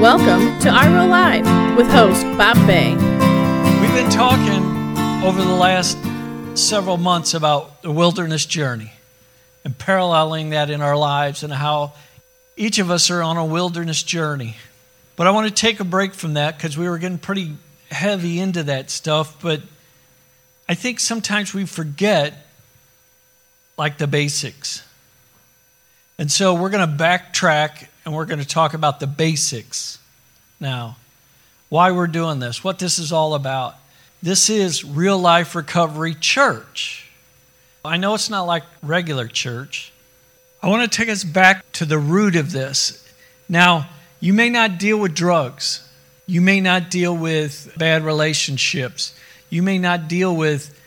Welcome to IRO Live with host Bob Bay. We've been talking over the last several months about the wilderness journey and paralleling that in our lives and how each of us are on a wilderness journey. But I want to take a break from that because we were getting pretty heavy into that stuff. But I think sometimes we forget like the basics. And so we're going to backtrack and we're going to talk about the basics now. Why we're doing this, what this is all about. This is Real Life Recovery Church. I know it's not like regular church. I want to take us back to the root of this. Now, you may not deal with drugs. You may not deal with bad relationships. You may not deal with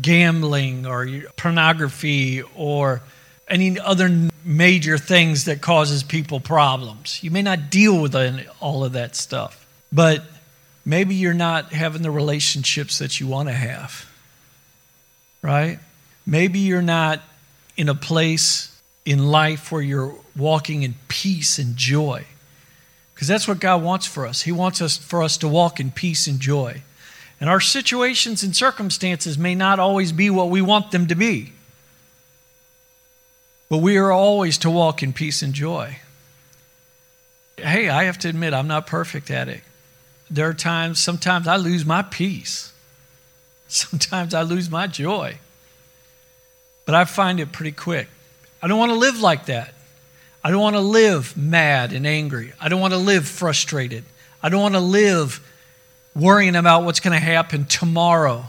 gambling or pornography or any other major things that causes people problems. You may not deal with all of that stuff, but maybe you're not having the relationships that you want to have. Right? Maybe you're not in a place in life where you're walking in peace and joy. Because that's what God wants for us. He wants us for us to walk in peace and joy. And our situations and circumstances may not always be what we want them to be. But we are always to walk in peace and joy. Hey, I have to admit, I'm not perfect at it. There are times, sometimes I lose my peace. Sometimes I lose my joy. But I find it pretty quick. I don't want to live like that. I don't want to live mad and angry. I don't want to live frustrated. I don't want to live worrying about what's going to happen tomorrow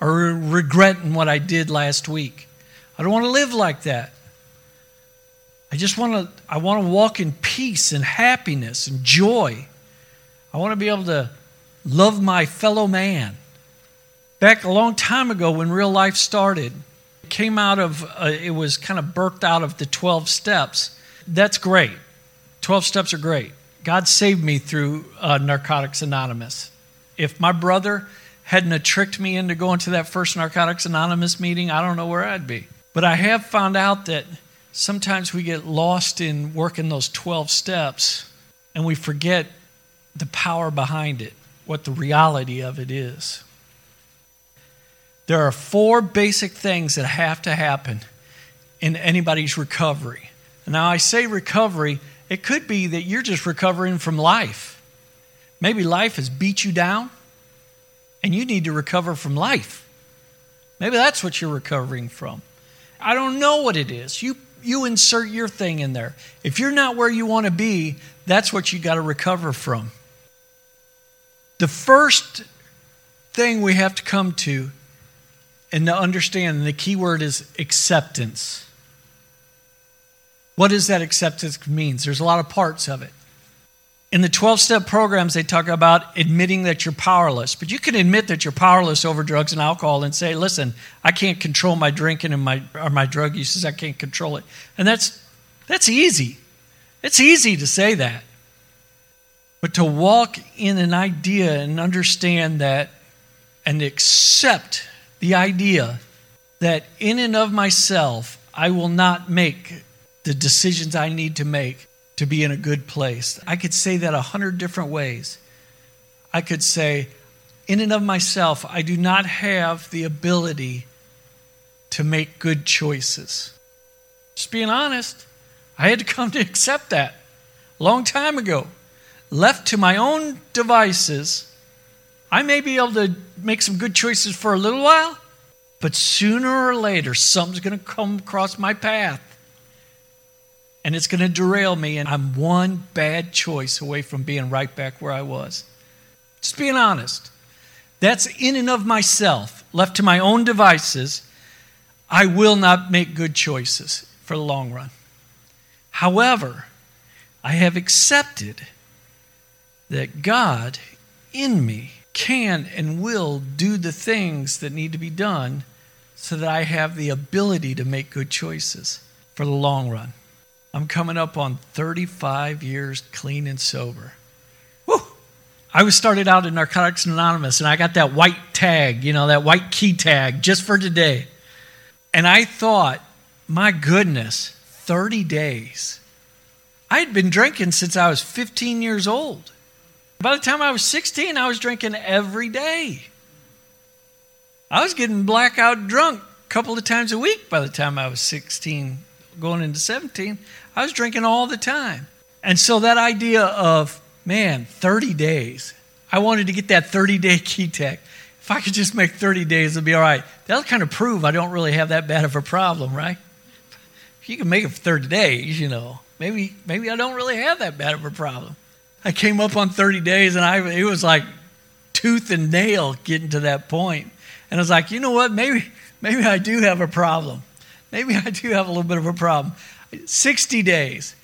or regretting what I did last week. I don't want to live like that. I just want to I want to walk in peace and happiness and joy. I want to be able to love my fellow man. Back a long time ago when real life started, it came out of uh, it was kind of birthed out of the 12 steps. That's great. 12 steps are great. God saved me through uh, Narcotics Anonymous. If my brother hadn't tricked me into going to that first Narcotics Anonymous meeting, I don't know where I'd be. But I have found out that sometimes we get lost in working those 12 steps and we forget the power behind it, what the reality of it is. There are four basic things that have to happen in anybody's recovery. Now, I say recovery, it could be that you're just recovering from life. Maybe life has beat you down and you need to recover from life. Maybe that's what you're recovering from. I don't know what it is. You you insert your thing in there. If you're not where you want to be, that's what you got to recover from. The first thing we have to come to and to understand, and the key word is acceptance. What does that acceptance means? There's a lot of parts of it. In the 12 step programs, they talk about admitting that you're powerless. But you can admit that you're powerless over drugs and alcohol and say, listen, I can't control my drinking and my, or my drug uses. I can't control it. And that's, that's easy. It's easy to say that. But to walk in an idea and understand that and accept the idea that in and of myself, I will not make the decisions I need to make to be in a good place. I could say that a hundred different ways. I could say, in and of myself, I do not have the ability to make good choices. Just being honest, I had to come to accept that a long time ago. Left to my own devices, I may be able to make some good choices for a little while, but sooner or later, something's going to come across my path and it's going to derail me, and I'm one bad choice away from being right back where I was. Just being honest. That's in and of myself, left to my own devices, I will not make good choices for the long run. However, I have accepted that God in me can and will do the things that need to be done so that I have the ability to make good choices for the long run. I'm coming up on 35 years clean and sober. Woo! I was started out in Narcotics Anonymous and I got that white tag, you know, that white key tag just for today. And I thought, my goodness, 30 days. I had been drinking since I was 15 years old. By the time I was 16, I was drinking every day. I was getting blackout drunk a couple of times a week by the time I was 16, going into 17. I was drinking all the time. And so that idea of, man, 30 days, I wanted to get that 30 day key tag. If I could just make 30 days, it'd be all right. That'll kind of prove I don't really have that bad of a problem, right? If you can make it for 30 days, you know, maybe, maybe I don't really have that bad of a problem. I came up on 30 days and I, it was like tooth and nail getting to that point. And I was like, you know what? Maybe, maybe I do have a problem. Maybe I do have a little bit of a problem. 60 days.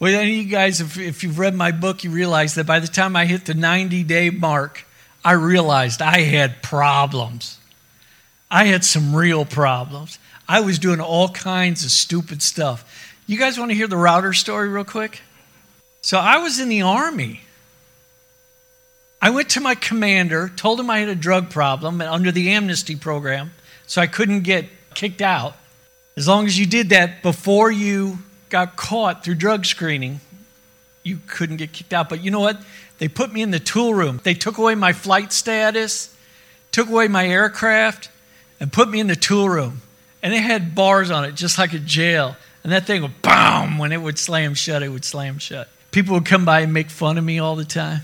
Well, any of you guys, if, if you've read my book, you realize that by the time I hit the 90 day mark, I realized I had problems. I had some real problems. I was doing all kinds of stupid stuff. You guys want to hear the router story real quick? So I was in the army. I went to my commander, told him I had a drug problem under the amnesty program, so I couldn't get kicked out. As long as you did that before you got caught through drug screening, you couldn't get kicked out. But you know what? They put me in the tool room. They took away my flight status, took away my aircraft, and put me in the tool room. And it had bars on it, just like a jail. And that thing would boom when it would slam shut, it would slam shut. People would come by and make fun of me all the time.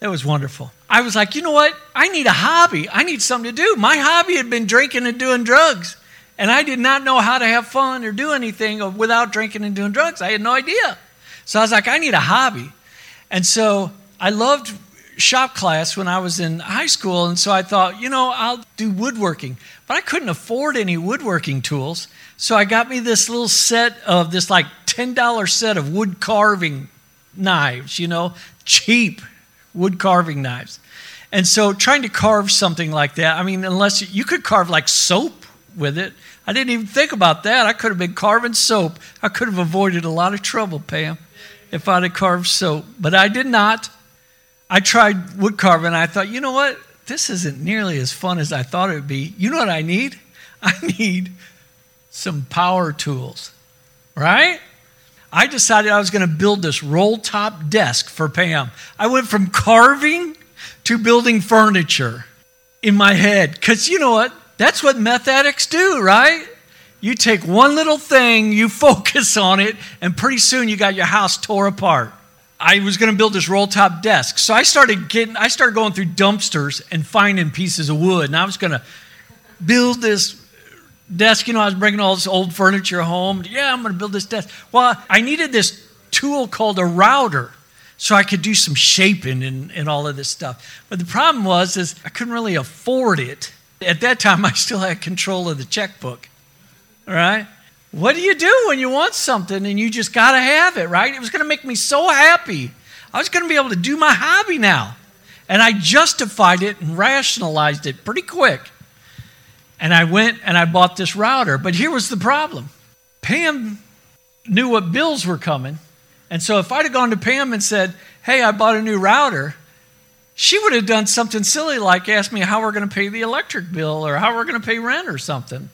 That was wonderful. I was like, you know what? I need a hobby. I need something to do. My hobby had been drinking and doing drugs. And I did not know how to have fun or do anything without drinking and doing drugs. I had no idea. So I was like, I need a hobby. And so I loved shop class when I was in high school. And so I thought, you know, I'll do woodworking. But I couldn't afford any woodworking tools. So I got me this little set of this like $10 set of wood carving knives, you know, cheap wood carving knives. And so trying to carve something like that, I mean, unless you, could carve like soap with it. I didn't even think about that. I could have been carving soap. I could have avoided a lot of trouble, Pam, if I'd have carved soap. But I did not. I tried wood carving. I thought, you know what? This isn't nearly as fun as I thought it would be. You know what I need? I need some power tools, right? I decided I was going to build this roll top desk for Pam. I went from carving to building furniture in my head. Because you know what? That's what meth addicts do, right? You take one little thing, you focus on it, and pretty soon you got your house tore apart. I was going to build this roll top desk. So I started getting I started going through dumpsters and finding pieces of wood and I was going to build this desk. You know, I was bringing all this old furniture home. Yeah, I'm going to build this desk. Well, I needed this tool called a router so I could do some shaping and, and all of this stuff. But the problem was is I couldn't really afford it. At that time, I still had control of the checkbook. All right? What do you do when you want something and you just got to have it, right? It was going to make me so happy. I was going to be able to do my hobby now. And I justified it and rationalized it pretty quick. And I went and I bought this router. But here was the problem Pam knew what bills were coming. And so if I'd have gone to Pam and said, Hey, I bought a new router, she would have done something silly like ask me how we're going to pay the electric bill or how we're going to pay rent or something.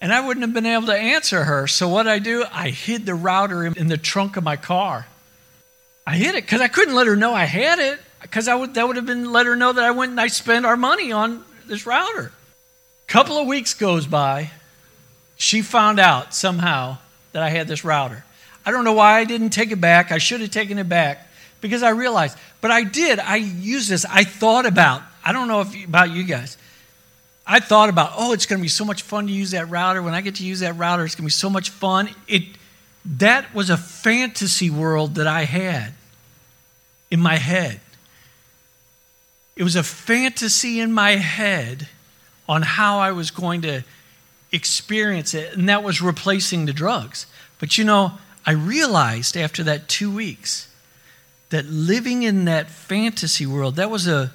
And I wouldn't have been able to answer her. So what I do, I hid the router in the trunk of my car. I hid it because I couldn't let her know I had it because I would that would have been let her know that I went and I spent our money on this router. Couple of weeks goes by. She found out somehow that I had this router. I don't know why I didn't take it back. I should have taken it back because I realized. But I did. I used this. I thought about. I don't know if about you guys. I thought about, oh, it's going to be so much fun to use that router. When I get to use that router, it's going to be so much fun. It that was a fantasy world that I had in my head. It was a fantasy in my head on how I was going to experience it, and that was replacing the drugs. But you know, I realized after that two weeks that living in that fantasy world, that was a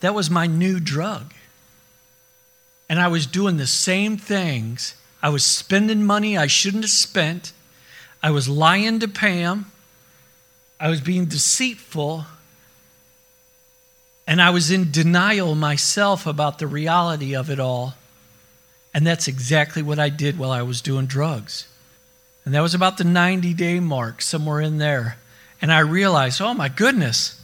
that was my new drug. And I was doing the same things. I was spending money I shouldn't have spent. I was lying to Pam. I was being deceitful. And I was in denial myself about the reality of it all. And that's exactly what I did while I was doing drugs. And that was about the 90 day mark, somewhere in there. And I realized, oh my goodness,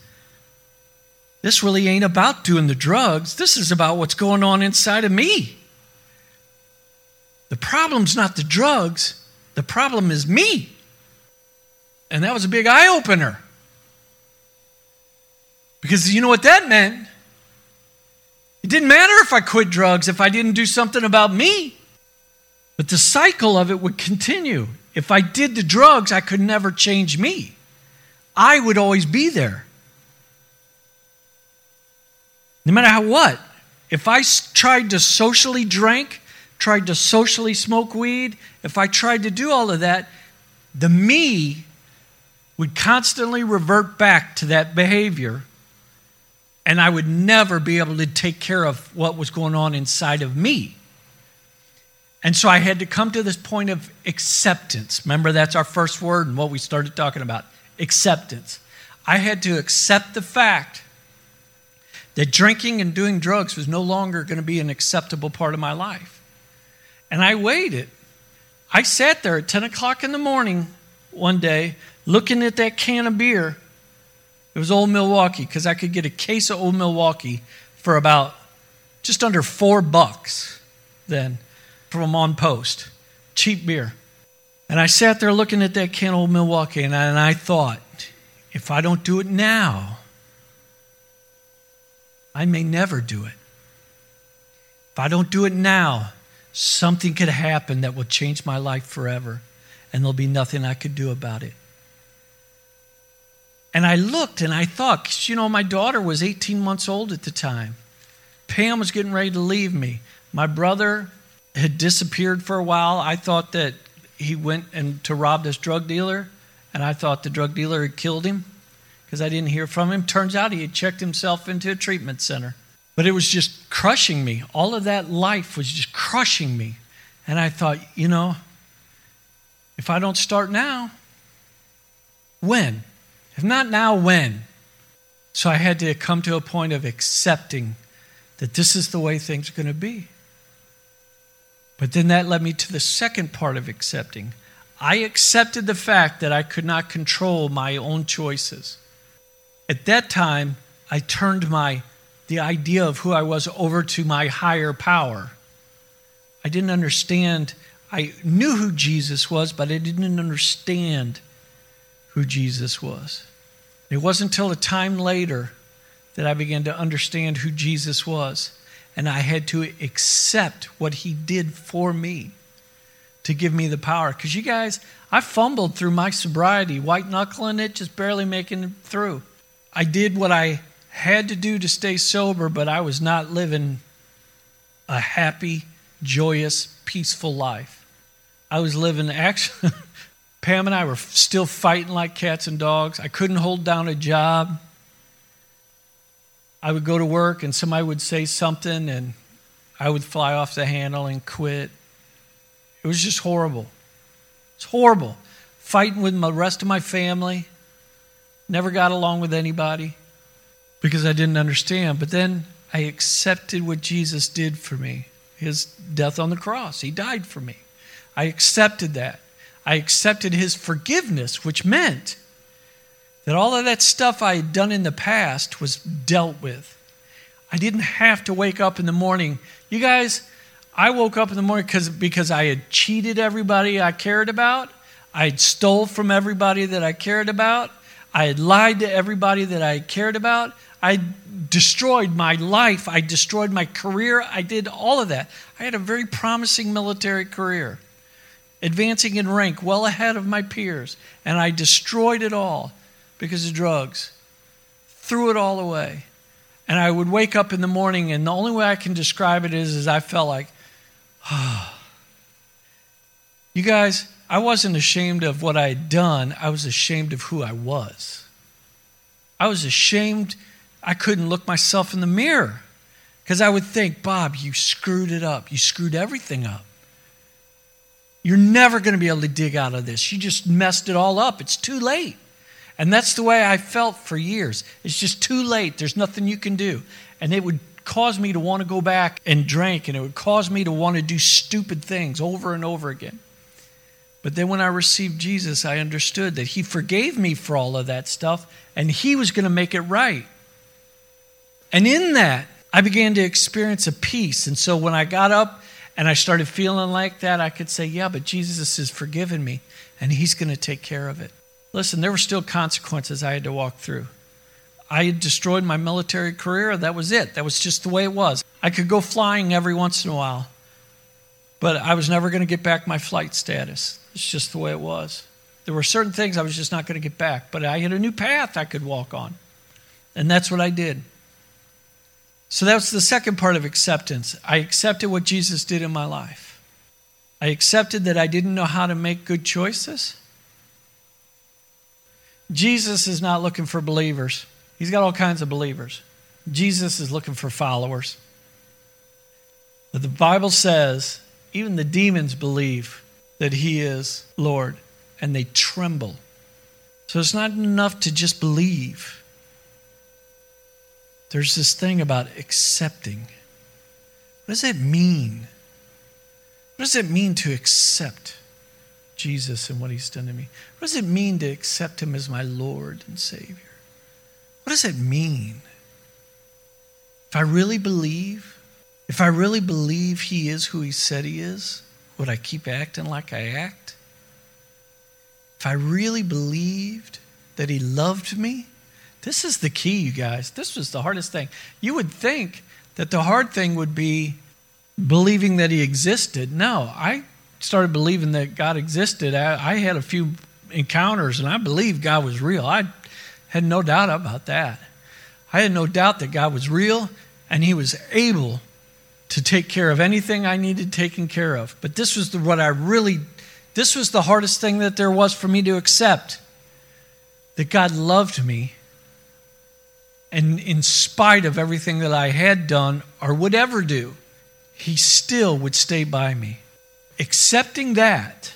this really ain't about doing the drugs. This is about what's going on inside of me. The problem's not the drugs, the problem is me. And that was a big eye opener. Because you know what that meant? It didn't matter if I quit drugs if I didn't do something about me. But the cycle of it would continue. If I did the drugs, I could never change me. I would always be there. No matter how what. If I tried to socially drink, tried to socially smoke weed, if I tried to do all of that, the me would constantly revert back to that behavior, and I would never be able to take care of what was going on inside of me. And so I had to come to this point of acceptance. Remember, that's our first word and what we started talking about acceptance. I had to accept the fact that drinking and doing drugs was no longer going to be an acceptable part of my life. And I waited. I sat there at 10 o'clock in the morning one day looking at that can of beer. It was Old Milwaukee because I could get a case of Old Milwaukee for about just under four bucks then from on post. Cheap beer. And I sat there looking at that can Old Milwaukee and I, and I thought, if I don't do it now, I may never do it. If I don't do it now, something could happen that will change my life forever, and there'll be nothing I could do about it. And I looked and I thought, you know, my daughter was 18 months old at the time. Pam was getting ready to leave me. My brother had disappeared for a while. I thought that he went and to rob this drug dealer, and I thought the drug dealer had killed him because I didn't hear from him. Turns out he had checked himself into a treatment center. But it was just crushing me. All of that life was just crushing me. And I thought, you know, if I don't start now, when? If not now, when? So I had to come to a point of accepting that this is the way things are going to be. But then that led me to the second part of accepting. I accepted the fact that I could not control my own choices. At that time, I turned my the idea of who I was over to my higher power. I didn't understand. I knew who Jesus was, but I didn't understand who Jesus was. It wasn't until a time later that I began to understand who Jesus was. And I had to accept what he did for me to give me the power. Because you guys, I fumbled through my sobriety, white knuckling it, just barely making it through. I did what I had to do to stay sober, but I was not living a happy, joyous, peaceful life. I was living actually Pam and I were still fighting like cats and dogs. I couldn't hold down a job. I would go to work and somebody would say something and I would fly off the handle and quit. It was just horrible. It's horrible. Fighting with the rest of my family. Never got along with anybody because I didn't understand. But then I accepted what Jesus did for me his death on the cross. He died for me. I accepted that. I accepted his forgiveness, which meant that all of that stuff I had done in the past was dealt with. I didn't have to wake up in the morning. You guys, I woke up in the morning because, because I had cheated everybody I cared about. I had stole from everybody that I cared about. I had lied to everybody that I cared about. I destroyed my life. I destroyed my career. I did all of that. I had a very promising military career advancing in rank well ahead of my peers, and I destroyed it all because of drugs. Threw it all away. And I would wake up in the morning, and the only way I can describe it is, is I felt like. Oh. You guys, I wasn't ashamed of what I had done, I was ashamed of who I was. I was ashamed I couldn't look myself in the mirror because I would think, Bob, you screwed it up. You screwed everything up. You're never going to be able to dig out of this. You just messed it all up. It's too late. And that's the way I felt for years. It's just too late. There's nothing you can do. And it would cause me to want to go back and drink, and it would cause me to want to do stupid things over and over again. But then when I received Jesus, I understood that He forgave me for all of that stuff, and He was going to make it right. And in that, I began to experience a peace. And so when I got up and I started feeling like that, I could say, Yeah, but Jesus has forgiven me and he's going to take care of it. Listen, there were still consequences I had to walk through. I had destroyed my military career. That was it. That was just the way it was. I could go flying every once in a while, but I was never going to get back my flight status. It's just the way it was. There were certain things I was just not going to get back, but I had a new path I could walk on. And that's what I did. So that's the second part of acceptance. I accepted what Jesus did in my life. I accepted that I didn't know how to make good choices. Jesus is not looking for believers, He's got all kinds of believers. Jesus is looking for followers. But the Bible says even the demons believe that He is Lord and they tremble. So it's not enough to just believe. There's this thing about accepting. What does that mean? What does it mean to accept Jesus and what he's done to me? What does it mean to accept him as my Lord and Savior? What does it mean? If I really believe, if I really believe he is who he said he is, would I keep acting like I act? If I really believed that he loved me, this is the key, you guys. This was the hardest thing. You would think that the hard thing would be believing that he existed. No, I started believing that God existed. I, I had a few encounters and I believed God was real. I had no doubt about that. I had no doubt that God was real and he was able to take care of anything I needed taken care of. But this was the, what I really, this was the hardest thing that there was for me to accept that God loved me and in spite of everything that I had done or would ever do, He still would stay by me. Accepting that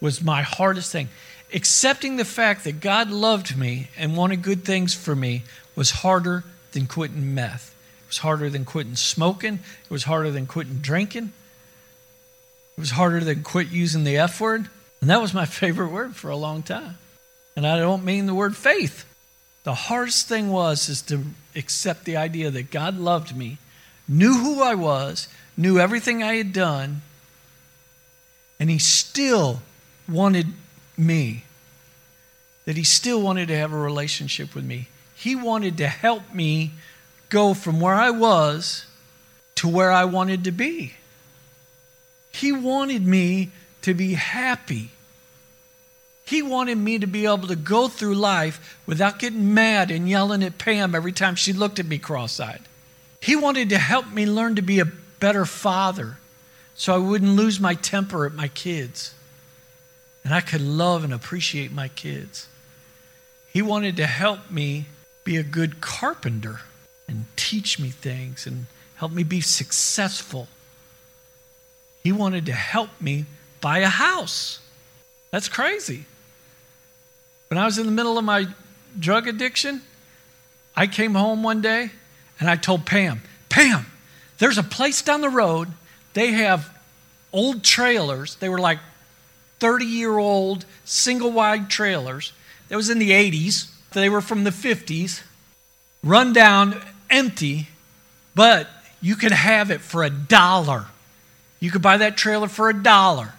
was my hardest thing. Accepting the fact that God loved me and wanted good things for me was harder than quitting meth. It was harder than quitting smoking. It was harder than quitting drinking. It was harder than quit using the F word. And that was my favorite word for a long time. And I don't mean the word faith. The hardest thing was is to accept the idea that God loved me, knew who I was, knew everything I had done, and he still wanted me. That he still wanted to have a relationship with me. He wanted to help me go from where I was to where I wanted to be. He wanted me to be happy. He wanted me to be able to go through life without getting mad and yelling at Pam every time she looked at me cross eyed. He wanted to help me learn to be a better father so I wouldn't lose my temper at my kids and I could love and appreciate my kids. He wanted to help me be a good carpenter and teach me things and help me be successful. He wanted to help me buy a house. That's crazy. When I was in the middle of my drug addiction, I came home one day and I told Pam, Pam, there's a place down the road. They have old trailers. They were like 30 year old single wide trailers. That was in the 80s. They were from the 50s, run down, empty, but you could have it for a dollar. You could buy that trailer for a dollar.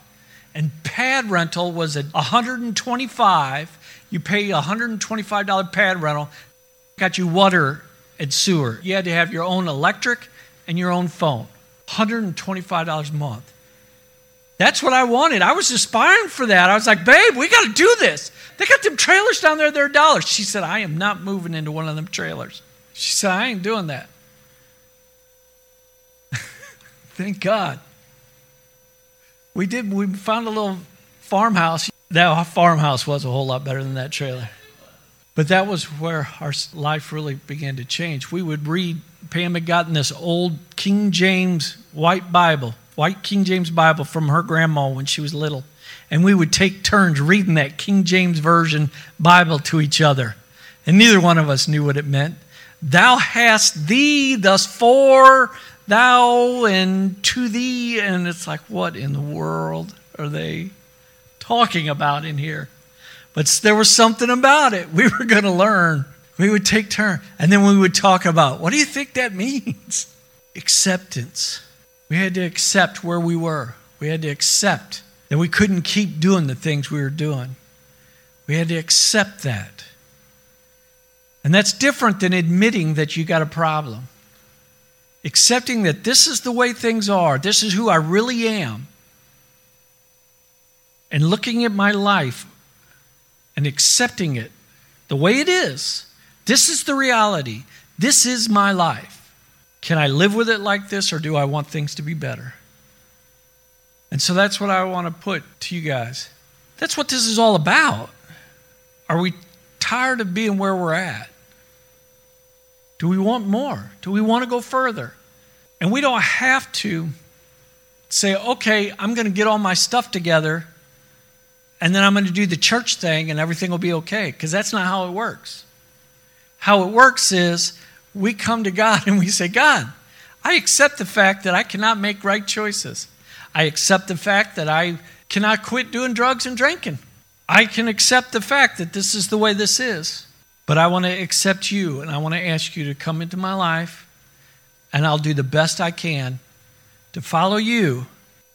And pad rental was at 125 you pay a $125 pad rental, got you water and sewer. You had to have your own electric and your own phone. $125 a month. That's what I wanted. I was aspiring for that. I was like, babe, we got to do this. They got them trailers down there, they're dollars. She said, I am not moving into one of them trailers. She said, I ain't doing that. Thank God. We did, we found a little farmhouse that farmhouse was a whole lot better than that trailer. But that was where our life really began to change. We would read, Pam had gotten this old King James white Bible, white King James Bible from her grandma when she was little. And we would take turns reading that King James Version Bible to each other. And neither one of us knew what it meant. Thou hast thee, thus for thou, and to thee. And it's like, what in the world are they talking about in here. But there was something about it. We were going to learn We would take turn. And then we would talk about what do you think that means? Acceptance. We had to accept where we were. We had to accept that we couldn't keep doing the things we were doing. We had to accept that. And that's different than admitting that you got a problem. Accepting that this is the way things are, this is who I really am. And looking at my life and accepting it the way it is. This is the reality. This is my life. Can I live with it like this or do I want things to be better? And so that's what I want to put to you guys. That's what this is all about. Are we tired of being where we're at? Do we want more? Do we want to go further? And we don't have to say, okay, I'm going to get all my stuff together and then I'm going to do the church thing and everything will be okay, because that's not how it works. How it works is we come to God and we say, God, I accept the fact that I cannot make right choices. I accept the fact that I cannot quit doing drugs and drinking. I can accept the fact that this is the way this is. But I want to accept you and I want to ask you to come into my life and I'll do the best I can to follow you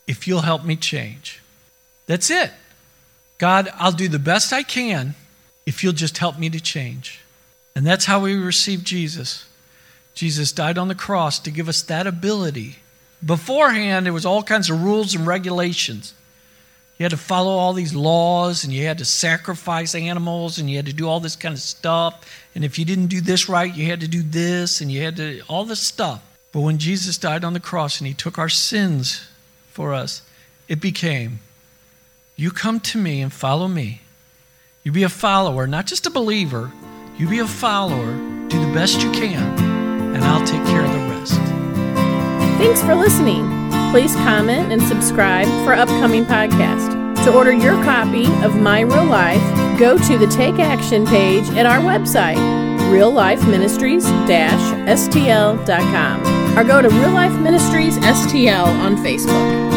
if you'll help me change. That's it. God, I'll do the best I can if you'll just help me to change. And that's how we receive Jesus. Jesus died on the cross to give us that ability. Beforehand, there was all kinds of rules and regulations. You had to follow all these laws and you had to sacrifice animals and you had to do all this kind of stuff. And if you didn't do this right, you had to do this and you had to all this stuff. But when Jesus died on the cross and he took our sins for us, it became you come to me and follow me. You be a follower, not just a believer. You be a follower. Do the best you can, and I'll take care of the rest. Thanks for listening. Please comment and subscribe for upcoming podcasts. To order your copy of My Real Life, go to the Take Action page at our website, reallifeministries-stl.com, or go to Real Life Ministries STL on Facebook.